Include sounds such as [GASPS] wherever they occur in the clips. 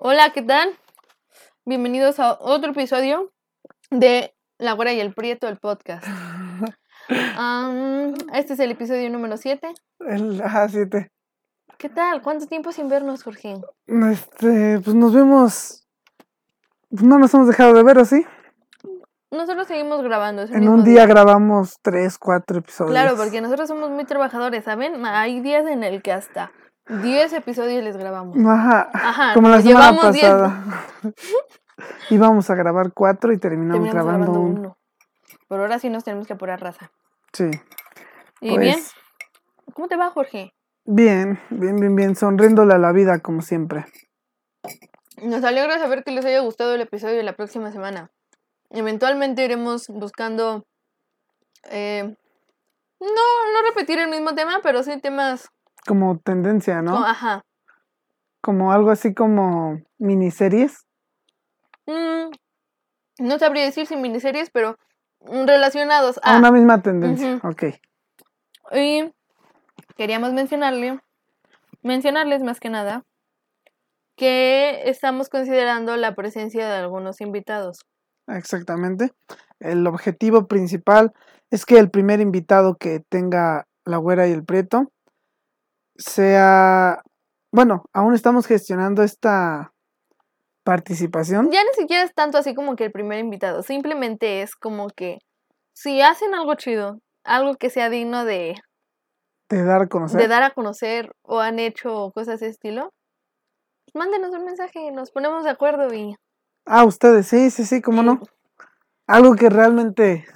Hola, ¿qué tal? Bienvenidos a otro episodio de La Güera y el Prieto, el podcast. [LAUGHS] Este es el episodio número 7. El, ajá, siete. ¿Qué tal? ¿Cuánto tiempo sin vernos, Jorge? Este, pues nos vemos. pues no nos hemos dejado de ver, ¿o sí? Nosotros seguimos grabando. En un día grabamos tres, cuatro episodios. Claro, porque nosotros somos muy trabajadores, ¿saben? Hay días en el que hasta 10 episodios les grabamos. Ajá. Ajá, Como la semana llevamos 10. pasada. [LAUGHS] Íbamos a grabar cuatro y terminamos, Terminamos grabando, grabando uno. uno. Por ahora sí nos tenemos que apurar raza. Sí. ¿Y Pues, bien? ¿Cómo te va, Jorge? Bien, bien, bien, bien. Sonriéndole a la vida, como siempre. Nos alegra saber que les haya gustado el episodio de la próxima semana. Eventualmente iremos buscando. eh, no, no repetir el mismo tema, pero sí temas. Como tendencia, ¿no? ajá. Como algo así como miniseries. Mm, no sabría decir si miniseries, pero relacionados A a. una misma tendencia. Ok. Y queríamos mencionarle, mencionarles más que nada, que estamos considerando la presencia de algunos invitados. Exactamente. El objetivo principal es que el primer invitado que tenga la güera y el prieto sea, bueno, aún estamos gestionando esta participación. Ya ni siquiera es tanto así como que el primer invitado, simplemente es como que si hacen algo chido, algo que sea digno de, de dar a conocer. de dar a conocer o han hecho cosas de ese estilo, pues mándenos un mensaje, nos ponemos de acuerdo y Ah, ustedes, sí, sí, sí, cómo no. Algo que realmente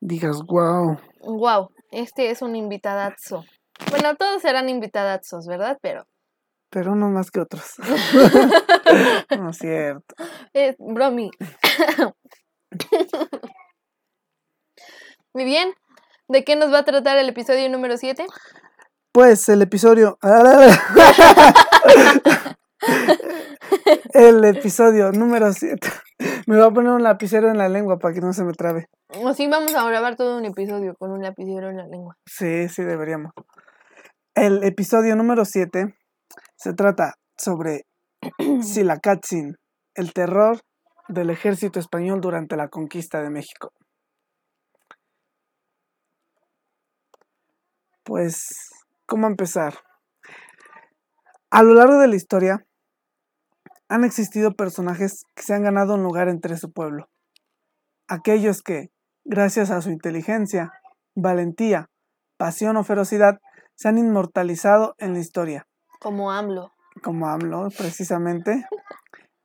digas, wow. wow, este es un invitadazo. Bueno, todos serán invitadazos, ¿verdad? Pero Pero unos más que otros. [LAUGHS] no es cierto. es bromi. [LAUGHS] Muy bien. ¿De qué nos va a tratar el episodio número 7? Pues el episodio. [LAUGHS] el episodio número 7. Me voy a poner un lapicero en la lengua para que no se me trabe. O sí, vamos a grabar todo un episodio con un lapicero en la lengua. Sí, sí, deberíamos. El episodio número 7 se trata sobre [CLEARS THROAT] Silacatzin, el terror del ejército español durante la conquista de México. Pues, ¿cómo empezar? A lo largo de la historia han existido personajes que se han ganado un lugar entre su pueblo. Aquellos que, gracias a su inteligencia, valentía, pasión o ferocidad, se han inmortalizado en la historia, Como AMLO. como AMLO precisamente.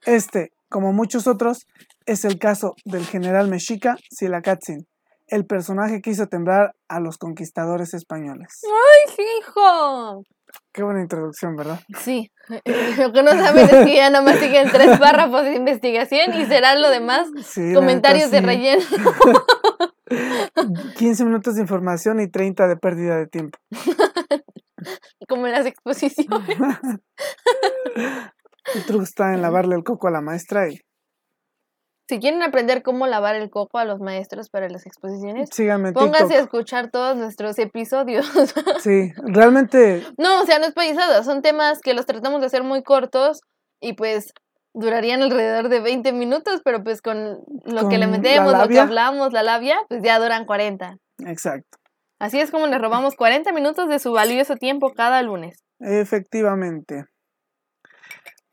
Este, como muchos otros, es el caso del general mexica Silacatzin, el personaje que hizo temblar a los conquistadores españoles. ¡Ay, hijo! Qué buena introducción, ¿verdad? Sí. [LAUGHS] Lo que no saben es que ya nomás siguen tres párrafos de investigación y serán lo demás Sí, la neta, comentarios de relleno. [LAUGHS] [LAUGHS] 15 minutos de información y 30 de pérdida de tiempo. [LAUGHS] como en las exposiciones. [LAUGHS] El truco está en lavarle el coco a la maestra y Si quieren aprender cómo lavar el coco a los maestros para las exposiciones, síganme pónganse a escuchar todos nuestros episodios. Sí, realmente no, o sea, no es paisada, son temas que los tratamos de hacer muy cortos y pues durarían alrededor de 20 minutos, pero pues con lo que le metemos, lo que hablamos, la labia, pues ya duran 40. Exacto. Así es como les robamos 40 minutos de su valioso tiempo cada lunes. Efectivamente.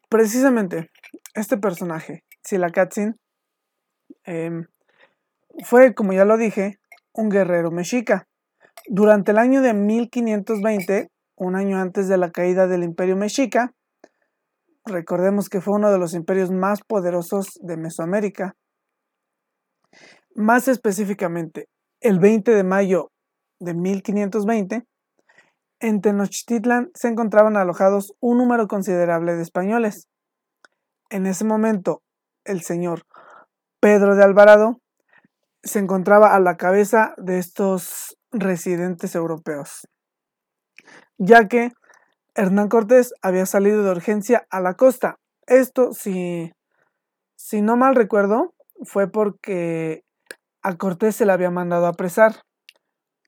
Precisamente, este personaje, Silacatzin, em, fue, como ya lo dije, un guerrero mexica. Durante el año de 1520, un año antes de la caída del imperio mexica, recordemos que fue uno de los imperios más poderosos de Mesoamérica. Más específicamente, el 20 de mayo de 1520, en Tenochtitlan se encontraban alojados un número considerable de españoles. En ese momento, el señor Pedro de Alvarado se encontraba a la cabeza de estos residentes europeos, ya que Hernán Cortés había salido de urgencia a la costa. Esto, si, si no mal recuerdo, fue porque a Cortés se le había mandado apresar.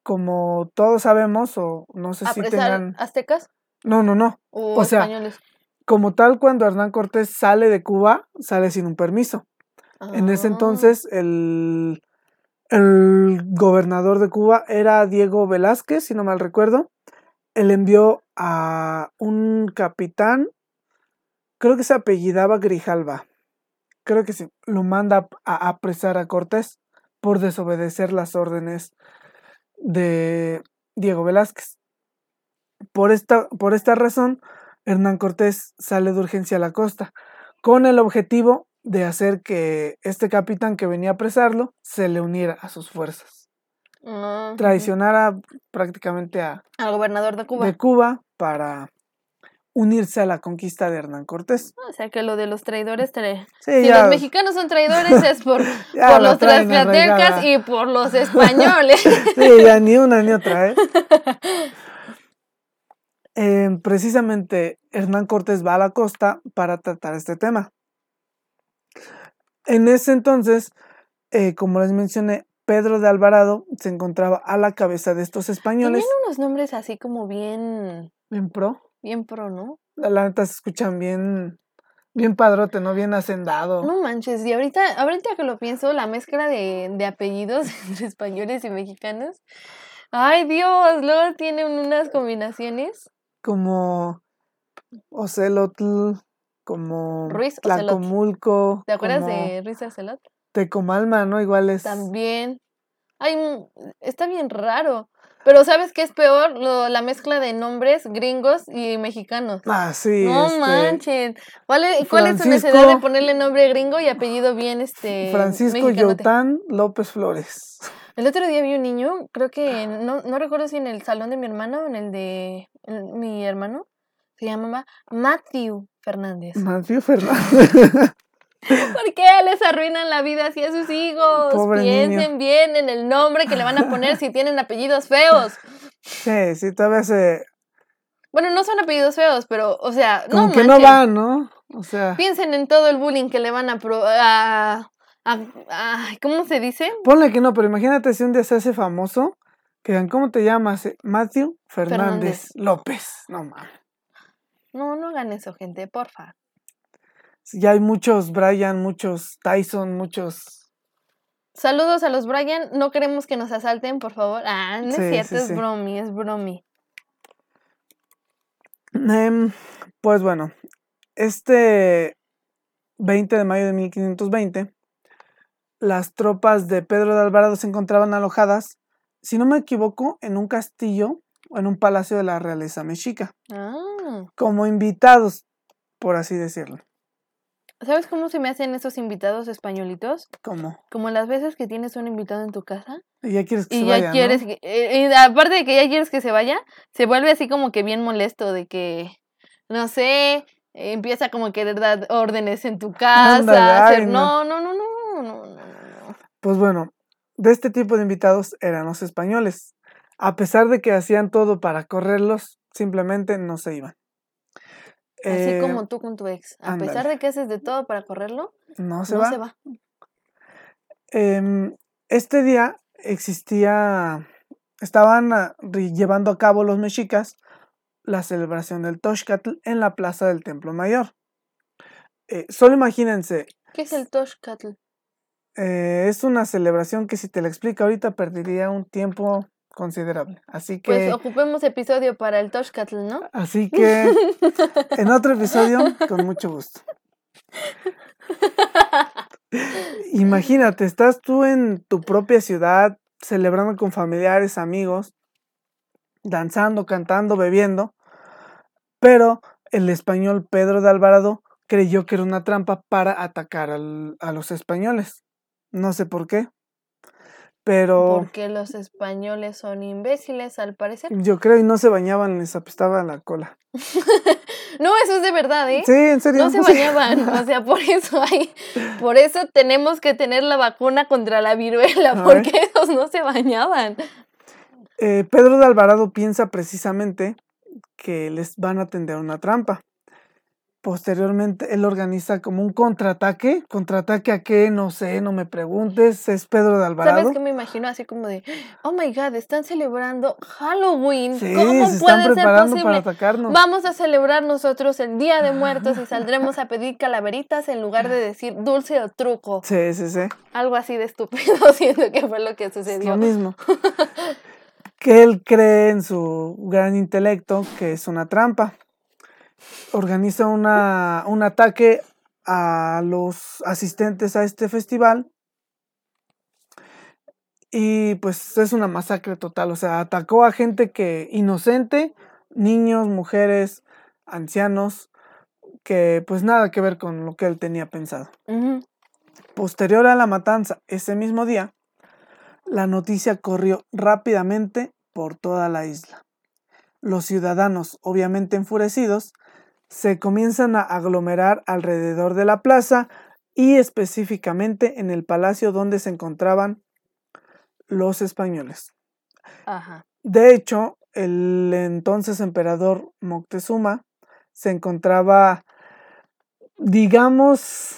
Como todos sabemos, o no sé si ¿Apresar tengan... aztecas No, no, no. o, O sea, españoles? como tal, cuando Hernán Cortés sale de Cuba, sale sin un permiso. En ese Ah, entonces, el, el gobernador de Cuba era Diego Velázquez, si no mal recuerdo. Él envió a un capitán, creo que se apellidaba Grijalva. Creo que sí, lo manda a apresar a Cortés por desobedecer las órdenes de Diego Velázquez. Por esta, por esta razón, Hernán Cortés sale de urgencia a la costa, con el objetivo de hacer que este capitán que venía a apresarlo se le uniera a sus fuerzas. Ah. Traicionara prácticamente a Al gobernador de Cuba. de Cuba para unirse a la conquista de Hernán Cortés. O sea que lo de los traidores, tra- Sí, si ya, los mexicanos son traidores es por, [LAUGHS] por los tlaxcaltecas y por los [LAUGHS] españoles. Sí, ya ni una ni otra, ¿eh? [LAUGHS] Em, precisamente Hernán Cortés va a la costa para tratar este tema. En ese entonces, eh, como les mencioné, Pedro de Alvarado se encontraba a la cabeza de estos españoles Tenían unos nombres así como bien, en pro. bien pro, ¿no? La neta se escuchan bien, bien padrote, ¿no? Bien hacendado. No manches, y ahorita, ahorita que lo pienso, la mezcla de, de apellidos [LAUGHS] entre españoles y mexicanos. Ay Dios, luego tienen unas combinaciones. Como Ocelotl, como Ruiz Ocelot. Tlacomulco, ¿Te acuerdas como de Ruiz Arcelot? Tecomalma, ¿no? Igual es. También. Ay, mm, está bien raro. Pero ¿sabes qué es peor? Lo- la mezcla de nombres gringos y mexicanos. Ah, sí. no este, manchen. ¿Cuál es, cuál es su necesidad de ponerle nombre gringo y apellido bien este Francisco? Yoután López Flores. [LAUGHS] El otro día vi un niño, creo que no, no recuerdo si en el salón de mi hermano o en el de mi hermano, se llamaba Matthew Fernández. Matthew Fernández. [LAUGHS] [LAUGHS] ¿Por qué les arruinan la vida así a sus hijos? Pobre Piensen niño. bien en el nombre que le van a poner si tienen apellidos feos. sí, sí, todavía se. Bueno, no son apellidos feos, pero, o sea, Como no que no manchen. va, ¿no? O sea, Piensen en todo el bullying que le van a... pro- a, a- a- ¿Cómo se dice? ponle que no, pero imagínate si un día se hace famoso. Que digan, ¿cómo te llamas? Eh, Matthew Fernández, Fernández. López. No mames. No, no hagan eso, gente, porfa. Ya hay muchos Brian, muchos Tyson, muchos. Saludos a los Brian. No queremos que nos asalten, por favor. Ah, no Sí, es cierto, sí, es sí. bromi, es bromi. Em, pues bueno, este 20 de mayo de 1520, las tropas de Pedro de Alvarado se encontraban alojadas, si no me equivoco, en un castillo o en un palacio de la realeza mexica, Ah, como invitados, por así decirlo. ¿Sabes cómo se me hacen esos invitados españolitos? Como, Como las veces que tienes un invitado en tu casa y ya quieres que y se ya vaya, ¿no? quieres que, eh, y aparte de que ya quieres que se vaya, se vuelve así como que bien molesto de que, no sé, empieza como a querer dar órdenes en tu casa, hacer, ay, no, no. no, no, no, no, no, no. Pues bueno, de este tipo de invitados eran los españoles. A pesar de que hacían todo para correrlos, simplemente no se iban. Así Eh, como tú con tu ex. A pesar de que haces de todo para correrlo, no se no va. se va. Em, este día existía, estaban ah, llevando a cabo los mexicas la celebración del Toshcatl en la plaza del Templo Mayor. Eh, solo imagínense, ¿Qué es el Toshcatl? eh, es una celebración que si te la explico ahorita perdería un tiempo considerable. Así que, Pues ocupemos episodio para el Toshcatl, ¿no? así que [LAUGHS] en otro episodio, con mucho gusto. Imagínate, estás tú en tu propia ciudad, celebrando con familiares, amigos, danzando, cantando, bebiendo, pero el español Pedro de Alvarado creyó que era una trampa para atacar al- a los españoles. No sé por qué, pero Porque los españoles son imbéciles, al parecer. yo creo y no se bañaban, les apestaba la cola. [LAUGHS] No, eso es de verdad, ¿eh? Sí, en serio. No se [LAUGHS] bañaban, o sea, por eso hay, por eso tenemos que tener la vacuna contra la viruela, Ay. porque esos no se bañaban. Eh, Pedro de Alvarado piensa precisamente que les van a tender una trampa. Posteriormente, él organiza como un contraataque. ¿Contraataque a qué? No sé, no me preguntes. Es Pedro de Alvarado. ¿Sabes qué me imagino? Así como de, oh my god, están celebrando Halloween. Sí, ¿Cómo se están puede ser preparando posible? para atacarnos. Vamos a celebrar nosotros el Día de [LAUGHS] Muertos y saldremos a pedir calaveritas en lugar de decir dulce o truco. Sí, sí, sí. Algo así de estúpido, [LAUGHS] siento que fue lo que Es sucedió. lo mismo. [LAUGHS] que él cree en su gran intelecto que es una trampa. Organiza una, un ataque a los asistentes a este festival. Y pues es una masacre total. O sea, atacó a gente que inocente, niños, mujeres, ancianos, que pues nada que ver con lo que él tenía pensado. Posterior a la matanza, ese mismo día, la noticia corrió rápidamente por toda la isla. Los ciudadanos, obviamente enfurecidos, se comienzan a aglomerar alrededor de la plaza y específicamente en el palacio donde se encontraban los españoles. Ajá. De hecho, el entonces emperador Moctezuma se encontraba, digamos,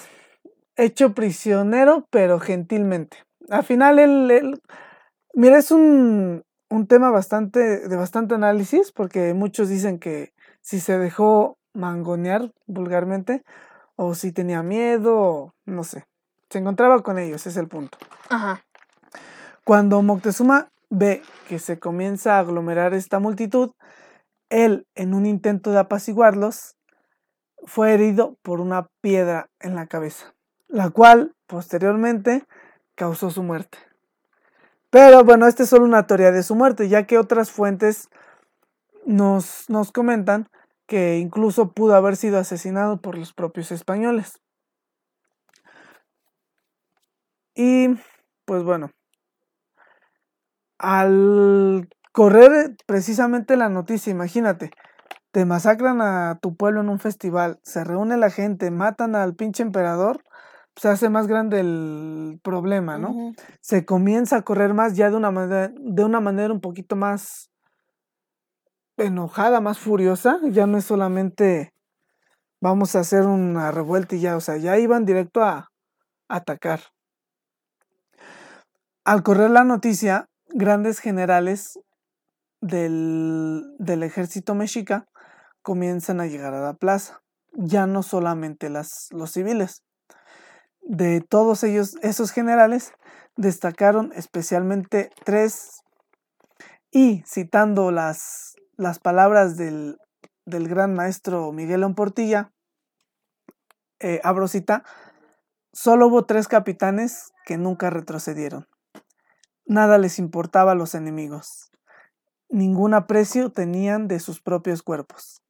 hecho prisionero, pero gentilmente. Al final, él, él- mira, es un, un tema bastante, de bastante análisis, porque muchos dicen que si se dejó mangonear vulgarmente, o si tenía miedo, no sé. Se encontraba con ellos, ese es el punto. Ajá. Cuando Moctezuma ve que se comienza a aglomerar esta multitud, él, en un intento de apaciguarlos, fue herido por una piedra en la cabeza, la cual posteriormente causó su muerte. Pero bueno, esta es solo una teoría de su muerte, ya que otras fuentes nos, nos comentan que incluso pudo haber sido asesinado por los propios españoles. Y pues bueno, al correr precisamente la noticia, imagínate, te masacran a tu pueblo en un festival, se reúne la gente, matan al pinche emperador, se hace más grande el problema, ¿no? Se comienza a correr más ya de una manera, de una manera un poquito más enojada, más furiosa, ya no es solamente vamos a hacer una revuelta y ya, o sea, ya iban directo a atacar. Al correr la noticia, grandes generales del, del ejército mexica comienzan a llegar a la plaza, ya no solamente las, los civiles. De todos ellos, esos generales, destacaron especialmente tres y citando las, las palabras del, del gran maestro Miguel Portilla, eh, solo hubo tres capitanes que nunca retrocedieron. Nada les importaba a los enemigos. Ningún aprecio tenían de sus propios cuerpos.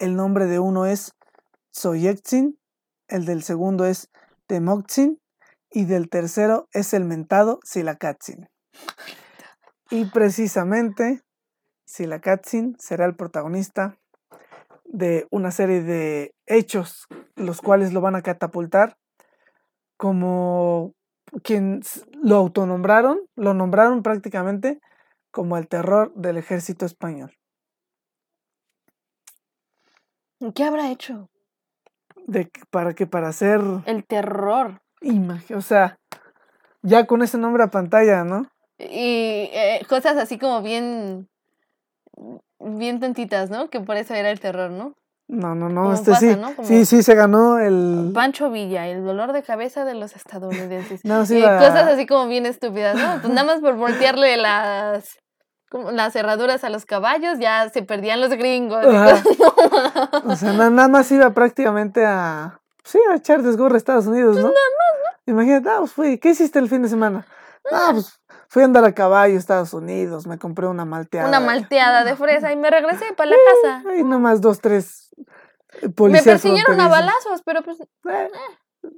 El nombre de uno es Soyetzin, el del segundo es Temoxin y del tercero es el mentado Silacatzin. Y precisamente Silacatzin será el protagonista de una serie de hechos, los cuales lo van a catapultar como quien lo autonombraron, lo nombraron prácticamente como el terror del ejército español. ¿Qué habrá hecho? De, para que para hacer, El terror. imagi- o sea, ya con ese nombre a pantalla, ¿no? Y eh, cosas así como bien, bien tontitas, ¿no? Que por eso era el terror, ¿no? No, no, no, Como este pasa, sí, ¿no? Como- sí, sí, se ganó el... Pancho Villa, el dolor de cabeza de los estadounidenses. [LAUGHS] No, sí, y la- cosas así como bien estúpidas, ¿no? Pues nada más por voltearle las, las cerraduras a los caballos, ya se perdían los gringos. [LAUGHS] O sea, na- nada más iba prácticamente a, sí, a echar desgorre a Estados Unidos, ¿no? Imagínate, ah, pues fui, ¿qué hiciste el fin de semana? Ah, pues fui a andar a caballo a Estados Unidos, me compré una malteada. Una malteada de fresa y me regresé para la casa. Ahí nomás dos, tres eh, Me policías persiguieron a balazos, pero pues Eh,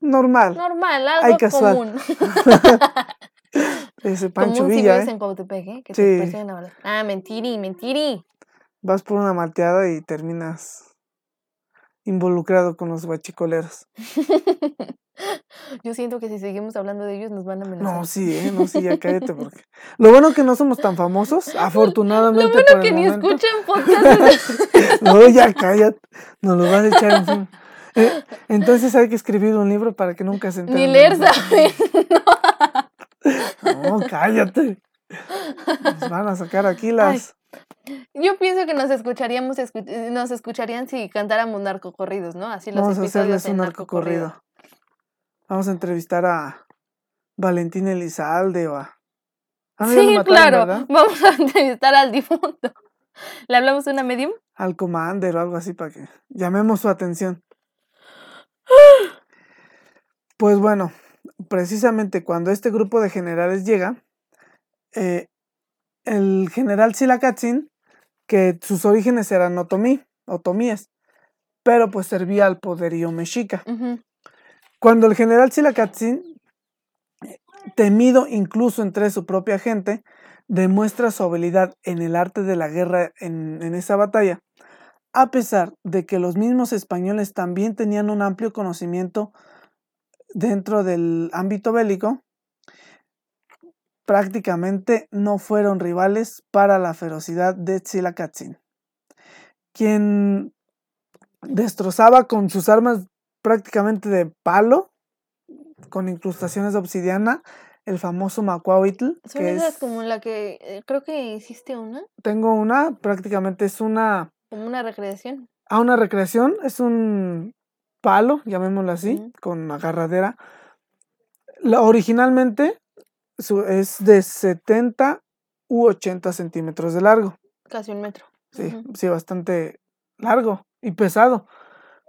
normal. normal, Ay, algo casual. común. [LAUGHS] Ese Pancho común si Villa, vives ¿eh? en Cuautepec, ¿eh? Que Sí. te persiguen a balazos. Ah, mentiri, mentiri. Vas por una malteada y terminas involucrado con los guachicoleros. [LAUGHS] Yo siento que si seguimos hablando de ellos nos van a amenazar. No, [LAUGHS] sí, ¿eh? No, sí, ya cállate porque... Lo bueno que no somos tan famosos, afortunadamente Lo bueno por el que ni momento. escuchan [LAUGHS] podcast. No, ya cállate. Nos lo vas a echar encima. Eh, Entonces hay que escribir un libro para que nunca se enteren. Ni leer saben. No, cállate. Nos van a sacar aquí las. Yo pienso que nos escucharíamos, escu- eh, nos escucharían si cantáramos narcocorridos, ¿no? Así los Vamos a hacerles un narcocorrido. narcocorrido. Vamos a entrevistar a Valentín Elizalde o a. Ah, Sí, mataron, claro. ¿verdad? Vamos a [LAUGHS] entrevistar al difunto. ¿Le hablamos una medium? Al Commander o algo así para que llamemos su atención. [GASPS] Pues bueno, precisamente cuando este grupo de generales llega, eh, el general Silakatzin, que sus orígenes eran otomí, otomíes, pero pues servía al poderío mexica. Cuando el general Silakatzin, temido incluso entre su propia gente, demuestra su habilidad en el arte de la guerra en, en esa batalla, a pesar de que los mismos españoles también tenían un amplio conocimiento dentro del ámbito bélico, prácticamente no fueron rivales para la ferocidad de Tzilakatzin, quien destrozaba con sus armas prácticamente de palo, con incrustaciones de obsidiana, el famoso Macuahuitl, Son que esas es, como la que eh, creo que hiciste una, tengo una, prácticamente es una, como una recreación. a una recreación, es un palo, llamémoslo así, con agarradera. La, originalmente es de 70 u 80 centímetros de largo. Casi un metro. Sí, sí, bastante largo y pesado,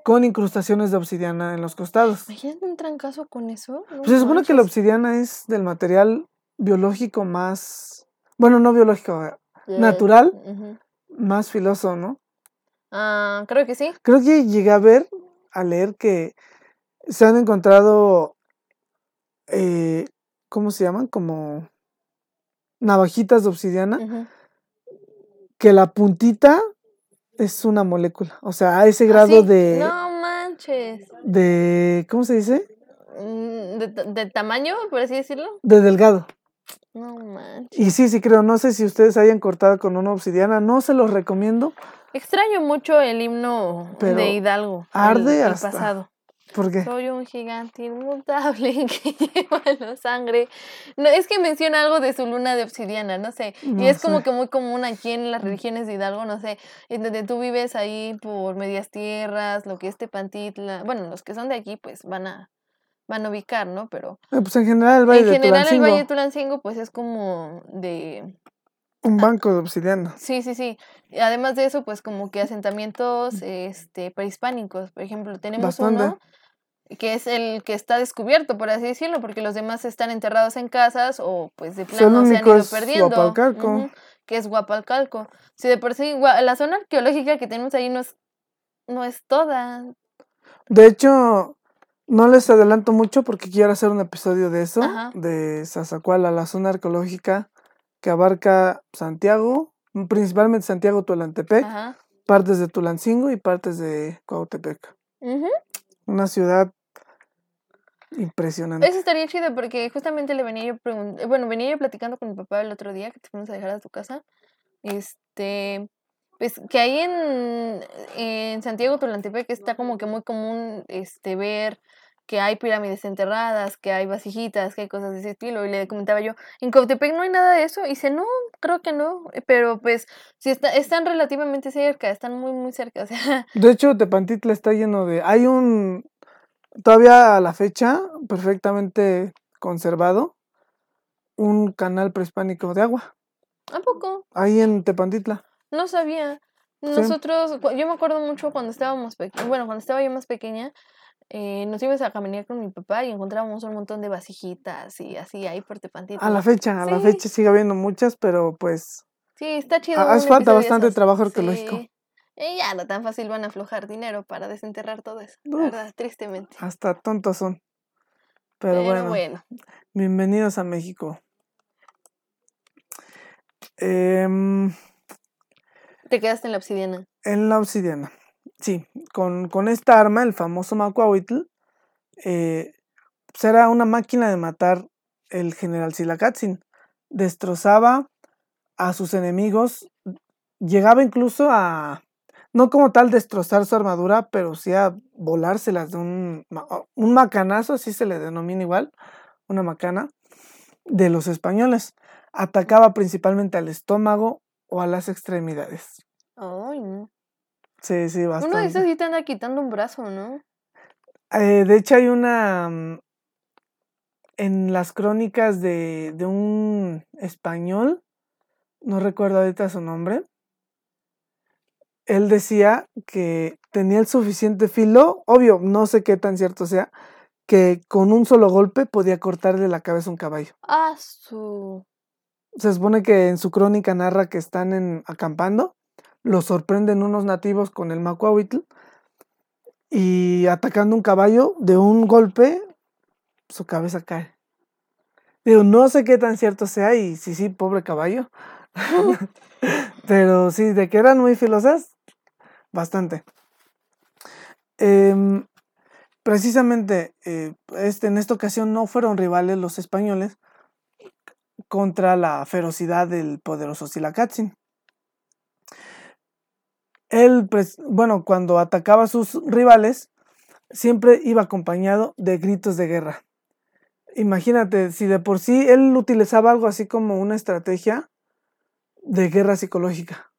con incrustaciones de obsidiana en los costados. Imagínate un trancazo con eso. no Pues se supone que la obsidiana es del material biológico más, bueno, no biológico, eh, Eh, natural. más filoso, ¿no? Ah, creo que sí. Creo que llegué a ver, a leer que se han encontrado, eh, ¿cómo se llaman? Como navajitas de obsidiana, que la puntita es una molécula, o sea, a ese ¿Ah, grado sí? de, No manches. de, ¿cómo se dice? Mm, ¿De, ta- de tamaño, por así decirlo? De delgado. No manches. Y sí, sí creo, no sé si ustedes hayan cortado con una obsidiana, no se los recomiendo, Extraño mucho el himno Pero de Hidalgo. el- arde el, hasta- pasado. Soy un gigante inmutable [LAUGHS] que lleva la sangre. No, es que menciona algo de su luna de obsidiana, no sé. No y es como que muy común aquí en Mm. las religiones de Hidalgo, no sé, en donde tú vives ahí por medias tierras, lo que es Tepantitla. Bueno, los que son de aquí, pues van a van a ubicar, ¿no? Pero eh, pues en general el Valle en de general el Valle de Tulancingo, pues es como de un banco de obsidiana. Sí, sí, sí. Y Además de eso, pues como que asentamientos este, prehispánicos. Por ejemplo, tenemos Bastante. uno que es el que está descubierto, por así decirlo, porque los demás están enterrados en casas o pues de plano se han ido es perdiendo. Guapalcalco. Ujú, que es Guapalcalco. Si de por sí, la zona arqueológica que tenemos ahí no es, no es toda. De hecho, no les adelanto mucho porque quiero hacer un episodio de eso, Ajá. de Zazacuala, la zona arqueológica que abarca Santiago, principalmente Santiago Tulantepec, Ajá. partes de Tulancingo y partes de Cuautepec. Ujú. Una ciudad impresionante. Eso estaría chido porque justamente le venía yo pregun- eh, bueno, venía yo platicando con mi papá el otro día que te fuimos a dejar a tu casa. Este, pues que ahí en, en Santiago Tulantepec está como que muy común este ver que hay pirámides enterradas, que hay vasijitas, que hay cosas de ese estilo. Y le comentaba yo, en Cautepec no hay nada de eso. Y dice, no, creo que no. eh, Pero pues, sí está, están relativamente cerca, están muy, muy cerca. [LAUGHS] O sea, De hecho, Tepantitla está lleno de... Hay un... Todavía a la fecha, perfectamente conservado, un canal prehispánico de agua, ¿a poco? ahí en Tepantitla. No sabía. Nosotros, yo me acuerdo mucho cuando estábamos, bueno, cuando estaba yo más pequeña, eh, nos íbamos a caminar con mi papá y encontrábamos un montón de vasijitas y así ahí por Tepantitla. A la fecha, a la fecha sigue habiendo muchas, pero pues Sí, está chido. Hace falta bastante trabajo arqueológico. Sí. Y ya no tan fácil van a aflojar dinero para desenterrar todo eso, Uf. verdad, tristemente. hasta tontos son. Pero, Pero, bueno, bueno, bienvenidos a México. Em, te quedaste en la obsidiana. en la obsidiana. Sí, con, con esta arma, el famoso Macuahuitl, eh, pues era una máquina de matar el general Silakatzin. Destrozaba a sus enemigos, llegaba incluso a no como tal destrozar su armadura, pero sí a volárselas de un, un macanazo, así se le denomina igual, una macana, de los españoles. Atacaba principalmente al estómago o a las extremidades. Ay, no. Sí, sí, bastante. Uno de esos sí te anda quitando un brazo, ¿no? Eh, de hecho, hay una. mm, En las crónicas de, de un español, no recuerdo ahorita su nombre. Él decía que tenía el suficiente filo, obvio, no sé qué tan cierto sea, que con un solo golpe podía cortarle la cabeza a un caballo. Ah, su. Se supone que en su crónica narra que están en, acampando, los sorprenden unos nativos con el macuahuitl y atacando un caballo de un golpe, su cabeza cae. Digo, no sé qué tan cierto sea y sí, sí, pobre caballo. [LAUGHS] Pero sí, de que eran muy filosas, bastante. Em, precisamente, eh, este, en esta ocasión no fueron rivales los españoles contra la ferocidad del poderoso Silacatzin. Él, pues, bueno, cuando atacaba a sus rivales, siempre iba acompañado de gritos de guerra. Imagínate, si de por sí él utilizaba algo así como una estrategia de guerra psicológica.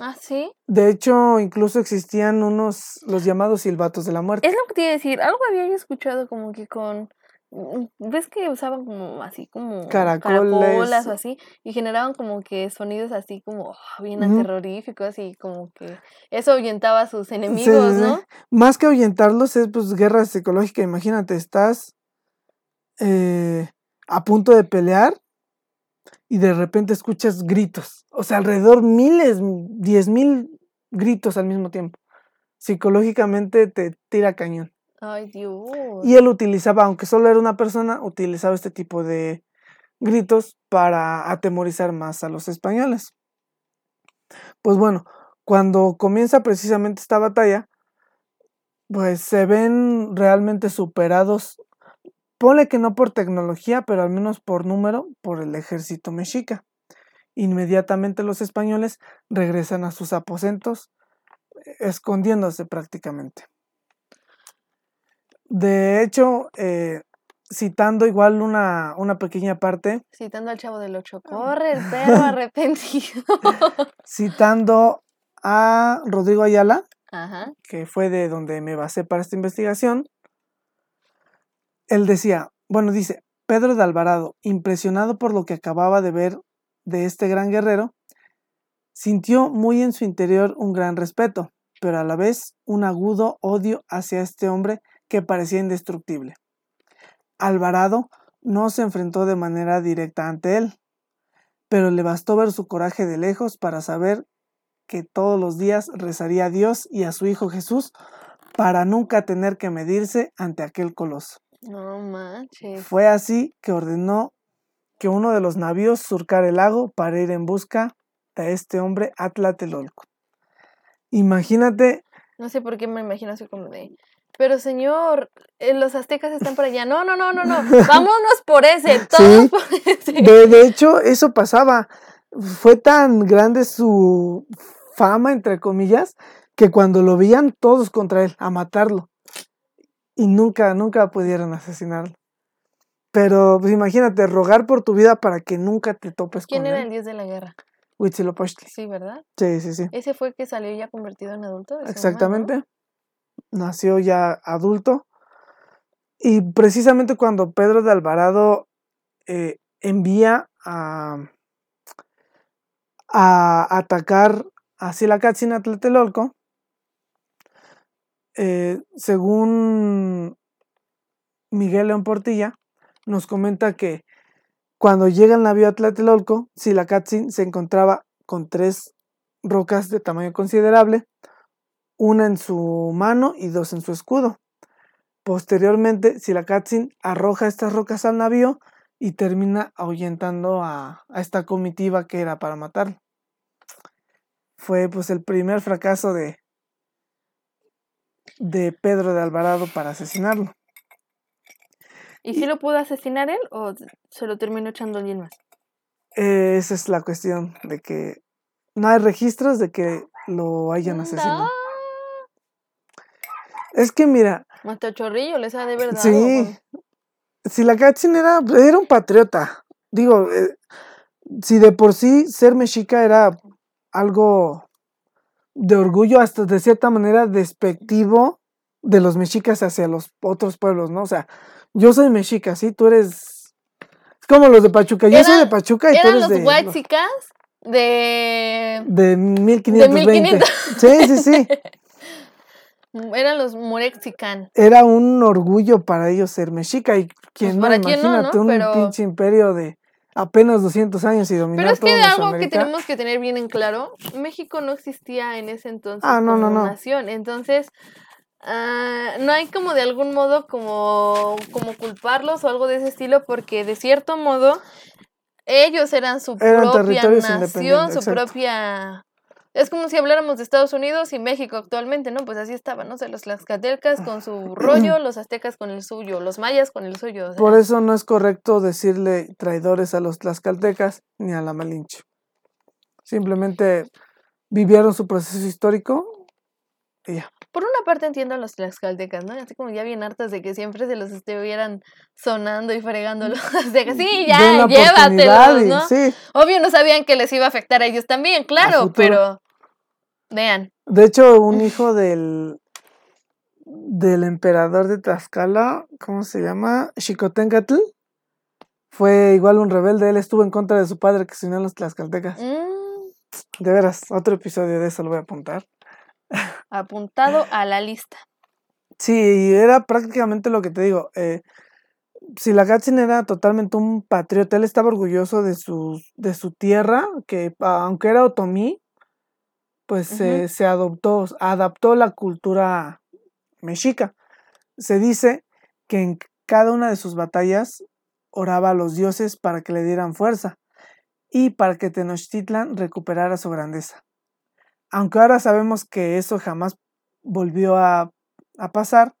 Ah, sí. De hecho, incluso existían unos, los llamados silbatos de la muerte. Es lo que te iba a decir. Algo había escuchado como que con. Mm, ¿Ves que usaban como así como Caracoles. caracolas o así? Y generaban como que sonidos así como ah, bien Ujú. terroríficos y como que eso ahuyentaba a sus enemigos, sí, sí. ¿no? Más que ahuyentarlos es pues guerra psicológica. Imagínate, estás eh, a punto de pelear y de repente escuchas gritos. O sea, alrededor miles, diez mil gritos al mismo tiempo. Psicológicamente te tira cañón. Ay, Dios. Y él utilizaba, aunque solo era una persona, utilizaba este tipo de gritos para atemorizar más a los españoles. Pues bueno, cuando comienza precisamente esta batalla, pues se ven realmente superados, ponle que no por tecnología, pero al menos por número, por el ejército mexica. Inmediatamente los españoles regresan a sus aposentos, escondiéndose prácticamente. De hecho, eh, citando igual una, una pequeña parte, Citando al chavo del ocho. Corre el perro [LAUGHS] arrepentido. [LAUGHS] citando a Rodrigo Ayala, Ajá. que fue de donde me basé para esta investigación, él decía, bueno, dice, Pedro de Alvarado, impresionado por lo que acababa de ver de este gran guerrero, sintió muy en su interior un gran respeto, pero a la vez un agudo odio hacia este hombre que parecía indestructible. Alvarado no se enfrentó de manera directa ante él, pero le bastó ver su coraje de lejos para saber que todos los días rezaría a Dios y a su Hijo Jesús para nunca tener que medirse ante aquel coloso. No manches. Fue así que ordenó que uno de los navíos surcara el lago para ir en busca de este hombre a Tlatelolco. Imagínate, No sé por qué me imagino así como de. Pero señor, eh, los aztecas están por allá. No, no, no, no, no. [LAUGHS] Vámonos por ese. Todos Sí. por ese. de, de hecho eso pasaba. Fue tan grande su fama, entre comillas, que cuando lo veían todos contra él, a matarlo. Y nunca, nunca pudieron asesinarlo. Pero pues imagínate, rogar por tu vida para que nunca te topes ¿Quién con era él. el dios de la guerra? Huitzilopochtli. Sí, ¿verdad? Sí, sí, sí. Ese fue el que salió ya convertido en adulto. Exactamente. Nació ya adulto. Y precisamente cuando Pedro de Alvarado eh, envía a, a atacar a Silacatzin a Tlatelolco, eh, según Miguel León Portilla, nos comenta que cuando llega el navío a Tlatelolco, Silacatzin se encontraba con tres rocas de tamaño considerable, una en su mano y dos en su escudo. Posteriormente, Silacatzin arroja estas rocas al navío y termina ahuyentando a, a esta comitiva que era para matarlo. Fue pues el primer fracaso de, de Pedro de Alvarado para asesinarlo. ¿Y si lo pudo asesinar él o se lo terminó echando alguien más? Eh, esa es la cuestión de que no hay registros de que lo hayan asesinado. No, Es que mira, hasta chorrillo les ha de verdad. sí, si la Katzin era, era un patriota, digo, eh, si de por sí ser mexica era algo de orgullo, hasta de cierta manera despectivo de los mexicas hacia los otros pueblos, ¿no? O sea, yo soy mexica, ¿sí? Tú eres... Es como los de Pachuca, yo soy de Pachuca y tú Eran eres los de... huaxicas de... De 1520. 1500. Sí, sí, sí. [LAUGHS] Eran los murexican. Era un orgullo para ellos ser mexica y quien no, Pues, no, imagínate ¿no? un Pero- pinche imperio de apenas 200 años y dominar Pero es que todo de algo que tenemos que tener bien en claro, México no existía en ese entonces Ah, no, no, como no. nación, entonces ah, no hay como de algún modo como, como culparlos o algo de ese estilo porque de cierto modo ellos eran su Eran propia nación, su propia... Es como si habláramos de Estados Unidos y México actualmente, ¿no? Pues así estaban, ¿no? O sea, los tlaxcaltecas con su rollo, [CLEARS THROAT] los aztecas con el suyo, los mayas con el suyo. o sea, Por eso no es correcto decirle traidores a los tlaxcaltecas ni a la Malinche. Simplemente vivieron su proceso histórico y ya. Por una parte entiendo a los tlaxcaltecas, ¿no? Así como ya bien hartas de que siempre se los estuvieran sonando y fregando los [LAUGHS] aztecas. Sí, ya, la oportunidad llévatelos, ¿no? Sí, Obvio no sabían que les iba a afectar a ellos también, claro, pero vean. de hecho un hijo del del emperador de Tlaxcala, ¿cómo se llama? Xicoténcatl, fue igual un rebelde, él estuvo en contra de su padre que se unió a los tlaxcaltecas. Mm, De veras, otro episodio de eso lo voy a apuntar. apuntado a la lista. Sí, y era prácticamente lo que te digo. Eh, Silagatzin era totalmente un patriota. Él estaba orgulloso de su, de su tierra, que aunque era otomí, pues se- adoptó, adaptó la cultura mexica. Se dice que en cada una de sus batallas oraba a los dioses para que le dieran fuerza y para que Tenochtitlan recuperara su grandeza. Aunque ahora sabemos que eso jamás volvió a, a pasar,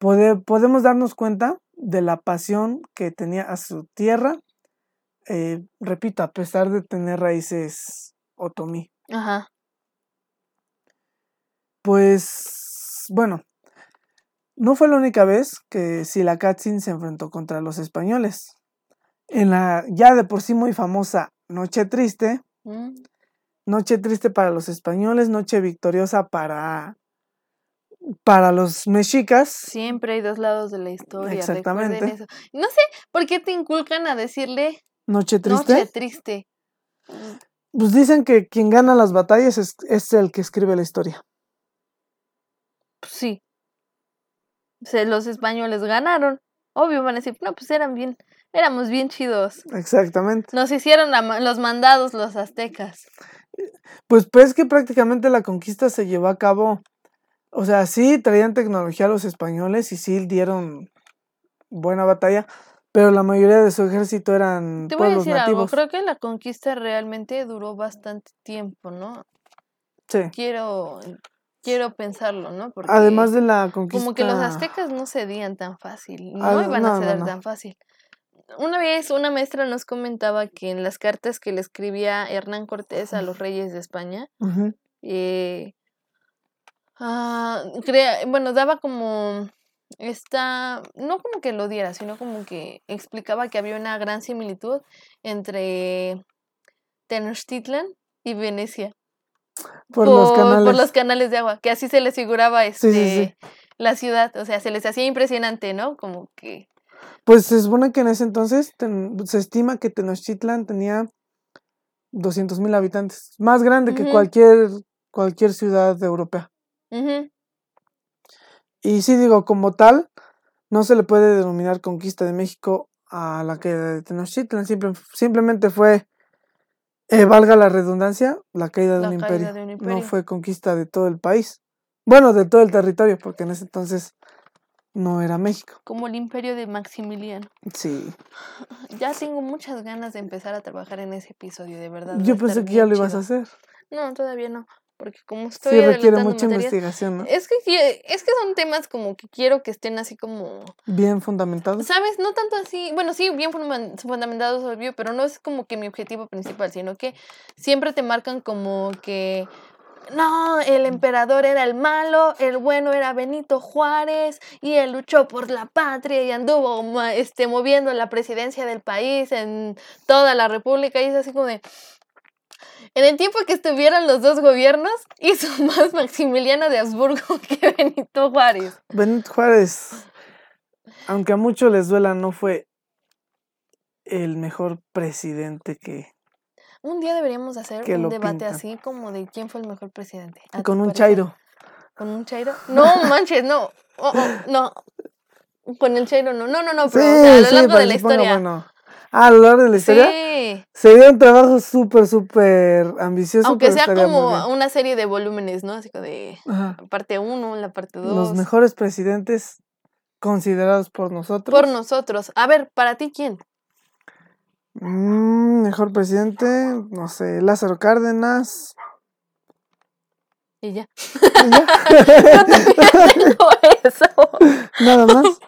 pode- podemos darnos cuenta de la pasión que tenía a su tierra, eh, repito, a pesar de tener raíces otomí. Ajá. Pues, bueno, no fue la única vez que Silakatzin se enfrentó contra los españoles. En la ya de por sí muy famosa Noche Triste, Mm, Noche Triste para los españoles, Noche Victoriosa para, para los mexicas. Siempre hay dos lados de la historia. Exactamente. eso. No sé por qué te inculcan a decirle Noche Triste. noche triste. Pues dicen que quien gana las batallas es, es el que escribe la historia. Pues sí. Se, los españoles ganaron. Obvio van a decir, no, pues eran bien, éramos bien chidos. Exactamente. Nos hicieron la los mandados los aztecas. Pues pues que prácticamente la conquista se llevó a cabo. O sea, sí traían tecnología los españoles y sí dieron buena batalla, pero la mayoría de su ejército eran Te voy a pueblos decir algo, nativos. creo que la conquista realmente duró bastante tiempo, ¿no? Sí. Quiero, quiero pensarlo, ¿no? Porque Además de la conquista. como que los aztecas no cedían tan fácil, no iban no, a ceder no. tan fácil. Una vez una maestra nos comentaba que en las cartas que le escribía Hernán Cortés a los reyes de España, eh, ah, crea- bueno, daba como esta, no como que lo diera, sino como que explicaba que había una gran similitud entre Tenochtitlan y Venecia Por, los canales. por los canales de agua, que así se les figuraba este Sí, sí, sí. la ciudad, o sea, se les hacía impresionante, ¿no? Como que Pues se supone que en ese entonces ten- se estima que Tenochtitlan tenía 200 mil habitantes, más grande que cualquier, cualquier ciudad europea. ujú, Y sí digo, como tal, no se le puede denominar conquista de México a la caída de Tenochtitlan, simple- simplemente fue, eh, valga la redundancia, la caída de, La un, caída imperio. de un No fue conquista de todo el país. Bueno, de todo el territorio, porque en ese entonces no era México. como el imperio de Maximiliano. Sí. [LAUGHS] Ya tengo muchas ganas de empezar a trabajar en ese episodio, de verdad. Yo pensé que ya lo ibas chido. a hacer. No, todavía no, porque como estoy Sí, requiere mucha materias, investigación, ¿no? Es que qui- es que son temas como que quiero que estén así como, Bien fundamentado. ¿sabes? No tanto así, bueno, sí, bien fundamen- fundamentados, obvio, pero no es como que mi objetivo principal, sino que siempre te marcan como que no, el emperador era el malo, el bueno era Benito Juárez y él luchó por la patria y anduvo este, moviendo la presidencia del país en toda la república y es así como de... En el tiempo que estuvieron los dos gobiernos, hizo [LAUGHS] más Maximiliano de Habsburgo que Benito Juárez. Benito Juárez, aunque a muchos les duela, no fue el mejor presidente que Un día deberíamos hacer un debate así como de quién fue el mejor presidente. ¿A ti con un chairo. ¿Con un chairo? No, manches, no. Oh, oh, no. Con el chairo no. No, no, no, pero Sí, o sea, a lo largo de la historia. bueno. Ah, a lo largo de la historia. Sí. Sería un trabajo súper, súper ambicioso. Aunque sea como una serie de volúmenes, ¿no? Así como de Ajá. parte 1, la parte 2. Los mejores presidentes considerados por nosotros. Por nosotros. A ver, para ti, ¿quién? Mm, mejor presidente, no sé, Lázaro Cárdenas. Y ya. y ya. [LAUGHS] También tengo eso. [LAUGHS] Nada más.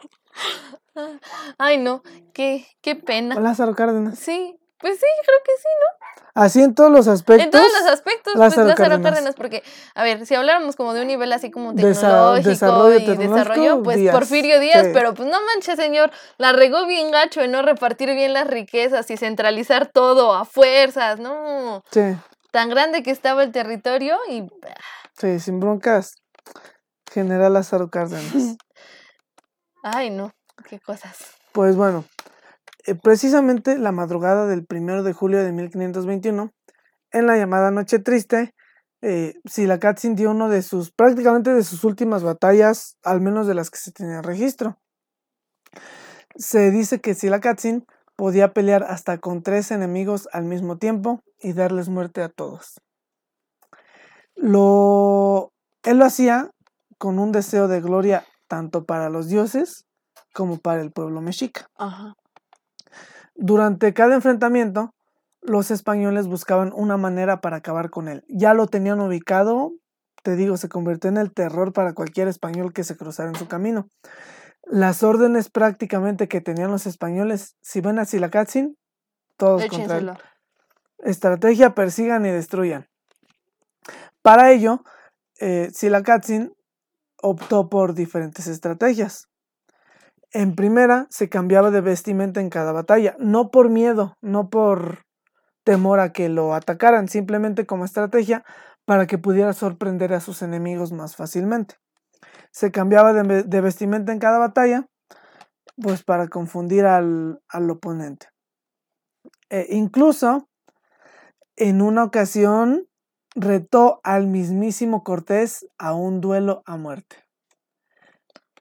Ay, no. Qué, qué pena. Lázaro Cárdenas. Sí. Pues sí, creo que sí, ¿no? Así en todos los aspectos. En todos los aspectos, Lázaro pues Lázaro Cárdenas. Cárdenas. porque, a ver, si habláramos como de un nivel así como tecnológico desarrollo y desarrollo, pues Díaz, Porfirio Díaz, sí. pero pues no manches, señor, la regó bien gacho en no repartir bien las riquezas y centralizar todo a fuerzas, ¿no? Sí, Tan grande que estaba el territorio y sí, sin broncas. General Lázaro Cárdenas. [LAUGHS] ay, no, qué cosas. Pues bueno, eh, precisamente la madrugada del primero de julio de 1521, en la llamada Noche Triste, eh, Silakatzin dio uno de sus, prácticamente de sus últimas batallas, al menos de las que se tenía registro. Se dice que Silakatzin podía pelear hasta con tres enemigos al mismo tiempo y darles muerte a todos. Lo, él lo hacía con un deseo de gloria tanto para los dioses como para el pueblo mexica. Ajá. Durante cada enfrentamiento, los españoles buscaban una manera para acabar con él. Ya lo tenían ubicado, te digo, se convirtió en el terror para cualquier español que se cruzara en su camino. Las órdenes prácticamente que tenían los españoles, si ven a Silakatzin, todos contra él. Estrategia, persigan y destruyan. Para ello, eh, optó por diferentes estrategias. En primera, se cambiaba de vestimenta en cada batalla, no por miedo, no por temor a que lo atacaran, simplemente como estrategia para que pudiera sorprender a sus enemigos más fácilmente. Se cambiaba de, ve- de vestimenta en cada batalla, pues para confundir al, al oponente. Eh, incluso, en una ocasión, retó al mismísimo Cortés a un duelo a muerte.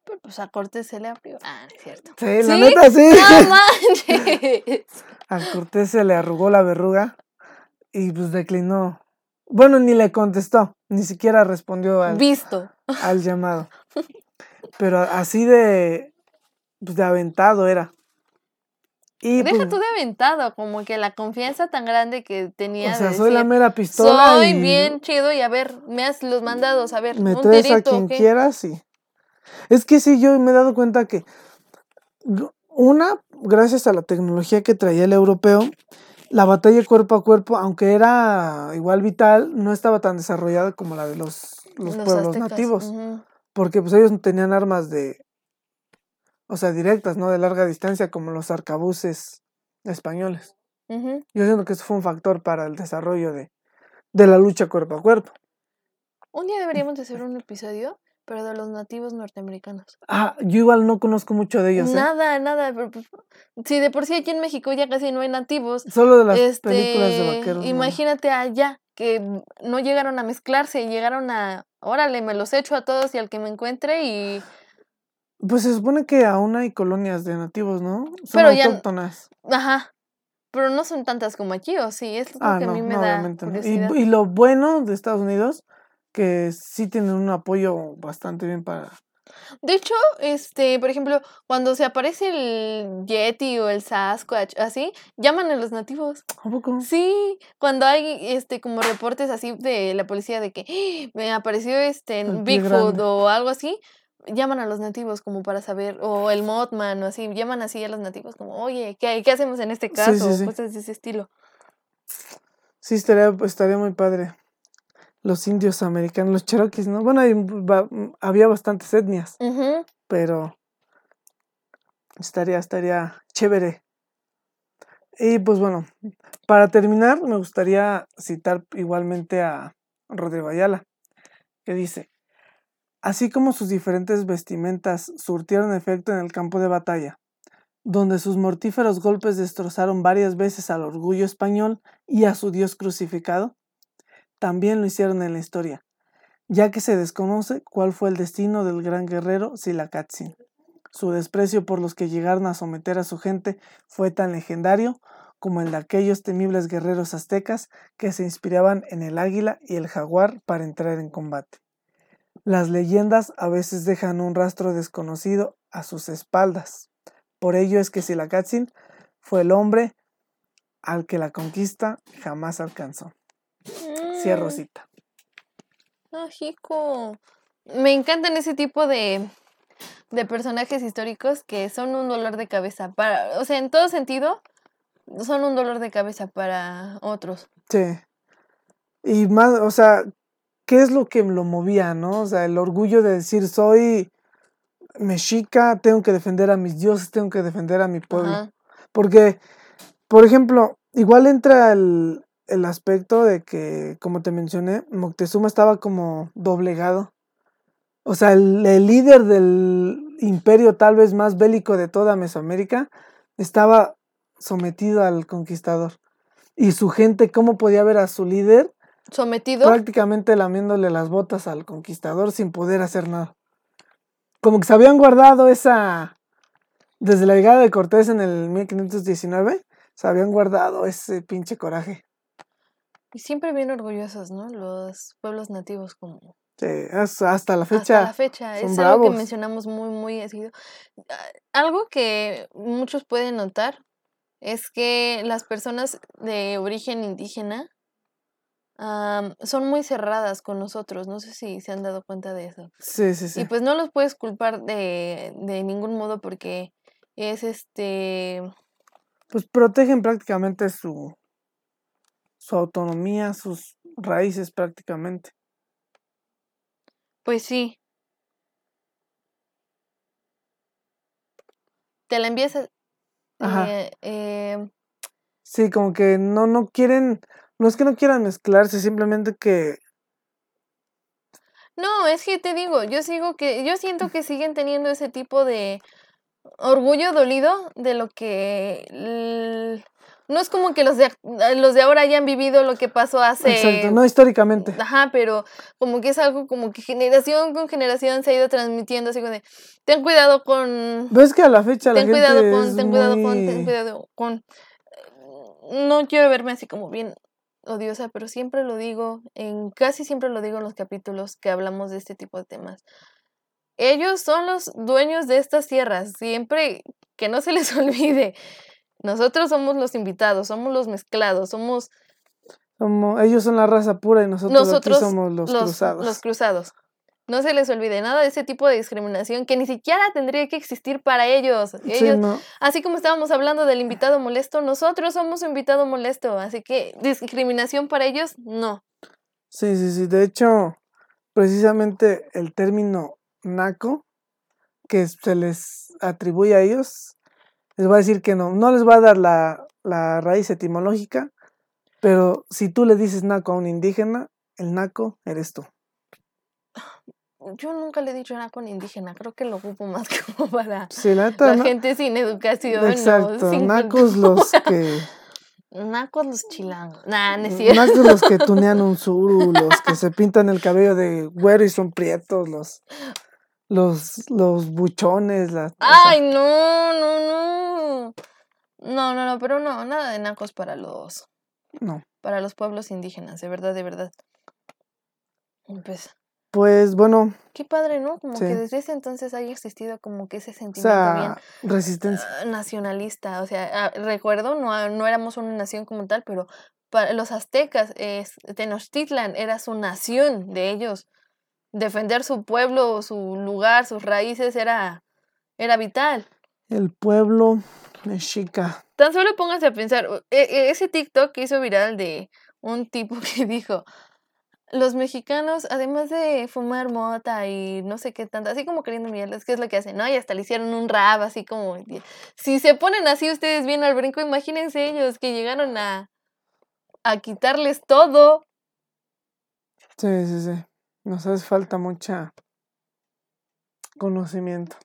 Pero pues a Cortés se le abrió. Ah, no es cierto. Sí, la ¿Sí? neta sí. ¡No [LAUGHS] manches! A Cortés se le arrugó la verruga y pues declinó. Bueno, ni le contestó, ni siquiera respondió al, Visto. al [LAUGHS] llamado. Pero así de, pues, de aventado era. Y Deja pues, tú de aventado, como que la confianza tan grande que tenía o sea, de soy la mera pistola soy y bien chido y a ver, me has los mandados, a ver, me un traes a quien ¿qué? quieras y... Es que sí, yo me he dado cuenta que una, gracias a la tecnología que traía el europeo, la batalla cuerpo a cuerpo, aunque era igual vital, no estaba tan desarrollada como la de los, los Los pueblos aztecas, nativos. Porque pues ellos tenían armas de, o sea, directas, ¿no? De larga distancia, como los arcabuces españoles. Yo siento que eso fue un factor para el desarrollo de, de la lucha cuerpo a cuerpo. Un día deberíamos de hacer un episodio, pero de los nativos norteamericanos. Ah, yo igual no conozco mucho de ellos, ¿eh? Nada, nada. pero, pues, Si de por sí aquí en México ya casi no hay nativos, Solo de las este, películas de vaqueros. ¿no? imagínate allá que no llegaron a mezclarse y llegaron a, órale, me los echo a todos y al que me encuentre y, Pues se supone que aún hay colonias de nativos, ¿no? Son Pero ya- autóctonas. ajá. Pero no son tantas como aquí, ¿o sí? Es lo Ah, que a no, mí me no, da no. Y, y lo bueno de Estados Unidos, que sí tienen un apoyo bastante bien para... De hecho, este, por ejemplo, cuando se aparece el Yeti o el Sasquatch, así, llaman a los nativos. ¿A poco? Sí, cuando hay este como reportes así de la policía de que "¡Ah! me apareció este pie Bigfoot o algo así, llaman a los nativos como para saber, o el Mothman o así, llaman así a los nativos como, oye, ¿qué, qué hacemos en este Sí, caso? sí, sí. Cosas de ese estilo. Sí, estaría, estaría muy padre. Los indios americanos, los cherokees, ¿no? Bueno, hay había bastantes etnias, pero estaría, estaría chévere. Y pues bueno, para terminar, me gustaría citar igualmente a Rodrigo Ayala, que dice, así como sus diferentes vestimentas surtieron efecto en el campo de batalla, donde sus mortíferos golpes destrozaron varias veces al orgullo español y a su Dios crucificado, también lo hicieron en la historia, ya que se desconoce cuál fue el destino del gran guerrero Silacatzin. Su desprecio por los que llegaron a someter a su gente fue tan legendario como el de aquellos temibles guerreros aztecas que se inspiraban en el águila y el jaguar para entrar en combate. Las leyendas a veces dejan un rastro desconocido a sus espaldas. Por ello es que Silacatzin fue el hombre al que la conquista jamás alcanzó. Cierro cita. Mágico. Me encantan ese tipo de, de personajes históricos que son un dolor de cabeza para, o sea, en todo sentido, son un dolor de cabeza para otros. Sí. Y más, o sea, ¿qué es lo que lo movía, no? O sea, el orgullo de decir, soy mexica, tengo que defender a mis dioses, tengo que defender a mi pueblo. Ajá. Porque, por ejemplo, igual entra el, el aspecto de que, como te mencioné, Moctezuma estaba como doblegado. O sea, el, el líder del imperio tal vez más bélico de toda Mesoamérica estaba sometido al conquistador. Y su gente, ¿cómo podía ver a su líder Sometido. prácticamente lamiéndole las botas al conquistador sin poder hacer nada? Como que se habían guardado esa... Desde la llegada de Cortés en el 1519, se habían guardado ese pinche coraje. Y siempre bien orgullosos, ¿no? Los pueblos nativos como Sí, hasta la hasta fecha. la fecha. son Es algo que mencionamos muy, muy seguido. Algo que muchos pueden notar es que las personas de origen indígena son muy cerradas con nosotros. No sé si se han dado cuenta de eso. Sí, sí, sí. Y pues no los puedes culpar de, de ningún modo porque es este. Pues protegen prácticamente su, su autonomía, sus raíces prácticamente. Pues sí. Te la envías. a- Ajá. eh, em, Sí, como que no, no quieren, no es que no quieran mezclarse, simplemente que No, es que te digo, yo sigo que, yo siento que siguen teniendo ese tipo de orgullo dolido de lo que no es como que los de los de ahora hayan vivido lo que pasó hace Exacto, no históricamente. Ajá, pero como que es algo como que generación con generación se ha ido transmitiendo así como de ten cuidado con Ves que a la fecha la ten gente cuidado con, es ten cuidado con, ten muy- cuidado con. No quiero verme así como bien odiosa, pero siempre lo digo, en casi siempre lo digo en los capítulos que hablamos de este tipo de temas. Ellos son los dueños de estas tierras, siempre que no se les [LAUGHS] olvide. Nosotros somos los invitados, somos los mezclados, somos como- ellos son la raza pura y nosotros, nosotros aquí somos los, cruzados. los cruzados. No se les olvide nada de ese tipo de discriminación que ni siquiera tendría que existir para ellos. Sí, no, Así como estábamos hablando del invitado molesto, nosotros somos invitado molesto, así que discriminación para ellos, no. sí, sí, sí. De hecho, precisamente el término naco que se les atribuye a ellos, les va a decir que no, no les va a dar la, la raíz etimológica, pero si tú le dices naco a un indígena, el naco eres tú. Yo nunca le he dicho nada con indígena, creo que lo ocupo más [LAUGHS] como para Sí, la neta, la na- gente sin educación. Exacto, sin nacos cultura. los que Nacos los chilangos. Nah, no es cierto. nacos los que tunean un [LAUGHS] suru, los que se pintan el cabello de güero y son prietos, los los los buchones, las o sea, Ay, no, no, no. No, no, no, pero no, nada de nacos para los no. para los pueblos indígenas, de verdad, de verdad. Pues, Pues bueno, qué padre, ¿no? Como Sí. que desde ese entonces haya existido como que ese o sentimiento bien sea, resistencia. ah, nacionalista. O sea, ah, recuerdo, no, ah, no éramos una nación como tal, pero para los aztecas, es, Tenochtitlan era su nación de ellos. Defender su pueblo, su lugar, sus raíces era, era vital. El pueblo mexica. Tan solo pónganse a pensar, e- e- ese TikTok que hizo viral de un tipo [LAUGHS] que dijo, los mexicanos, además de fumar mota y no sé qué tanto, así como queriendo mierdas, ¿qué es lo que hacen? ¿No? Y hasta le hicieron un rap, así como. Si se ponen así ustedes bien al brinco, imagínense ellos que llegaron a. a quitarles todo. Sí, sí, sí. Nos hace falta mucha conocimiento.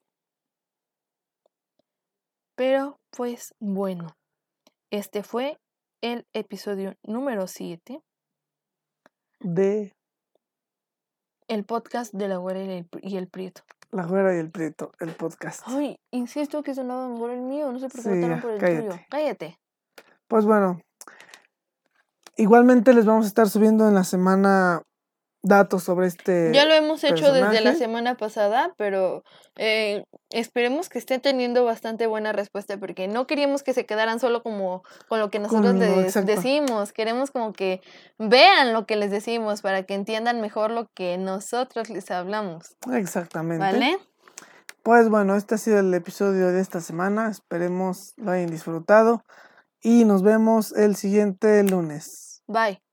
Pero, pues, bueno. Este fue el episodio número 7 De el podcast de la güera y el, y el prieto. La güera y el prieto, el podcast. Ay, insisto que sonaba mejor el mío, no sé por qué Sí, por el cállate. tuyo. Cállate. Pues bueno, igualmente les vamos a estar subiendo en la semana datos sobre este. Ya lo hemos hecho desde la semana pasada, pero eh, esperemos que esté teniendo bastante buena respuesta porque no queríamos que se quedaran solo como con lo que nosotros les decimos. Queremos como que vean lo que les decimos para que entiendan mejor lo que nosotros les hablamos. Exactamente. ¿Vale? Pues bueno, este ha sido el episodio de esta semana. Esperemos lo hayan disfrutado. Y nos vemos el siguiente lunes. Bye.